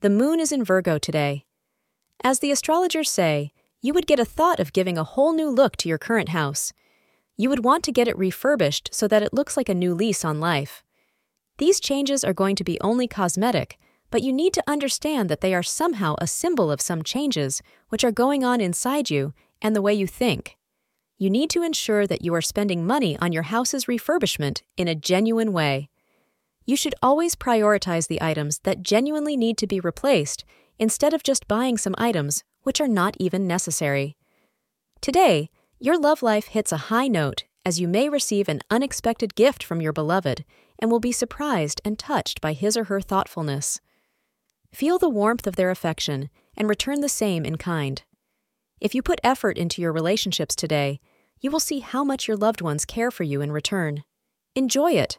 the moon is in Virgo today. As the astrologers say, you would get a thought of giving a whole new look to your current house. You would want to get it refurbished so that it looks like a new lease on life. These changes are going to be only cosmetic, but you need to understand that they are somehow a symbol of some changes which are going on inside you and the way you think. You need to ensure that you are spending money on your house's refurbishment in a genuine way. You should always prioritize the items that genuinely need to be replaced instead of just buying some items which are not even necessary. Today, your love life hits a high note as you may receive an unexpected gift from your beloved and will be surprised and touched by his or her thoughtfulness. Feel the warmth of their affection and return the same in kind. If you put effort into your relationships today, you will see how much your loved ones care for you in return. Enjoy it.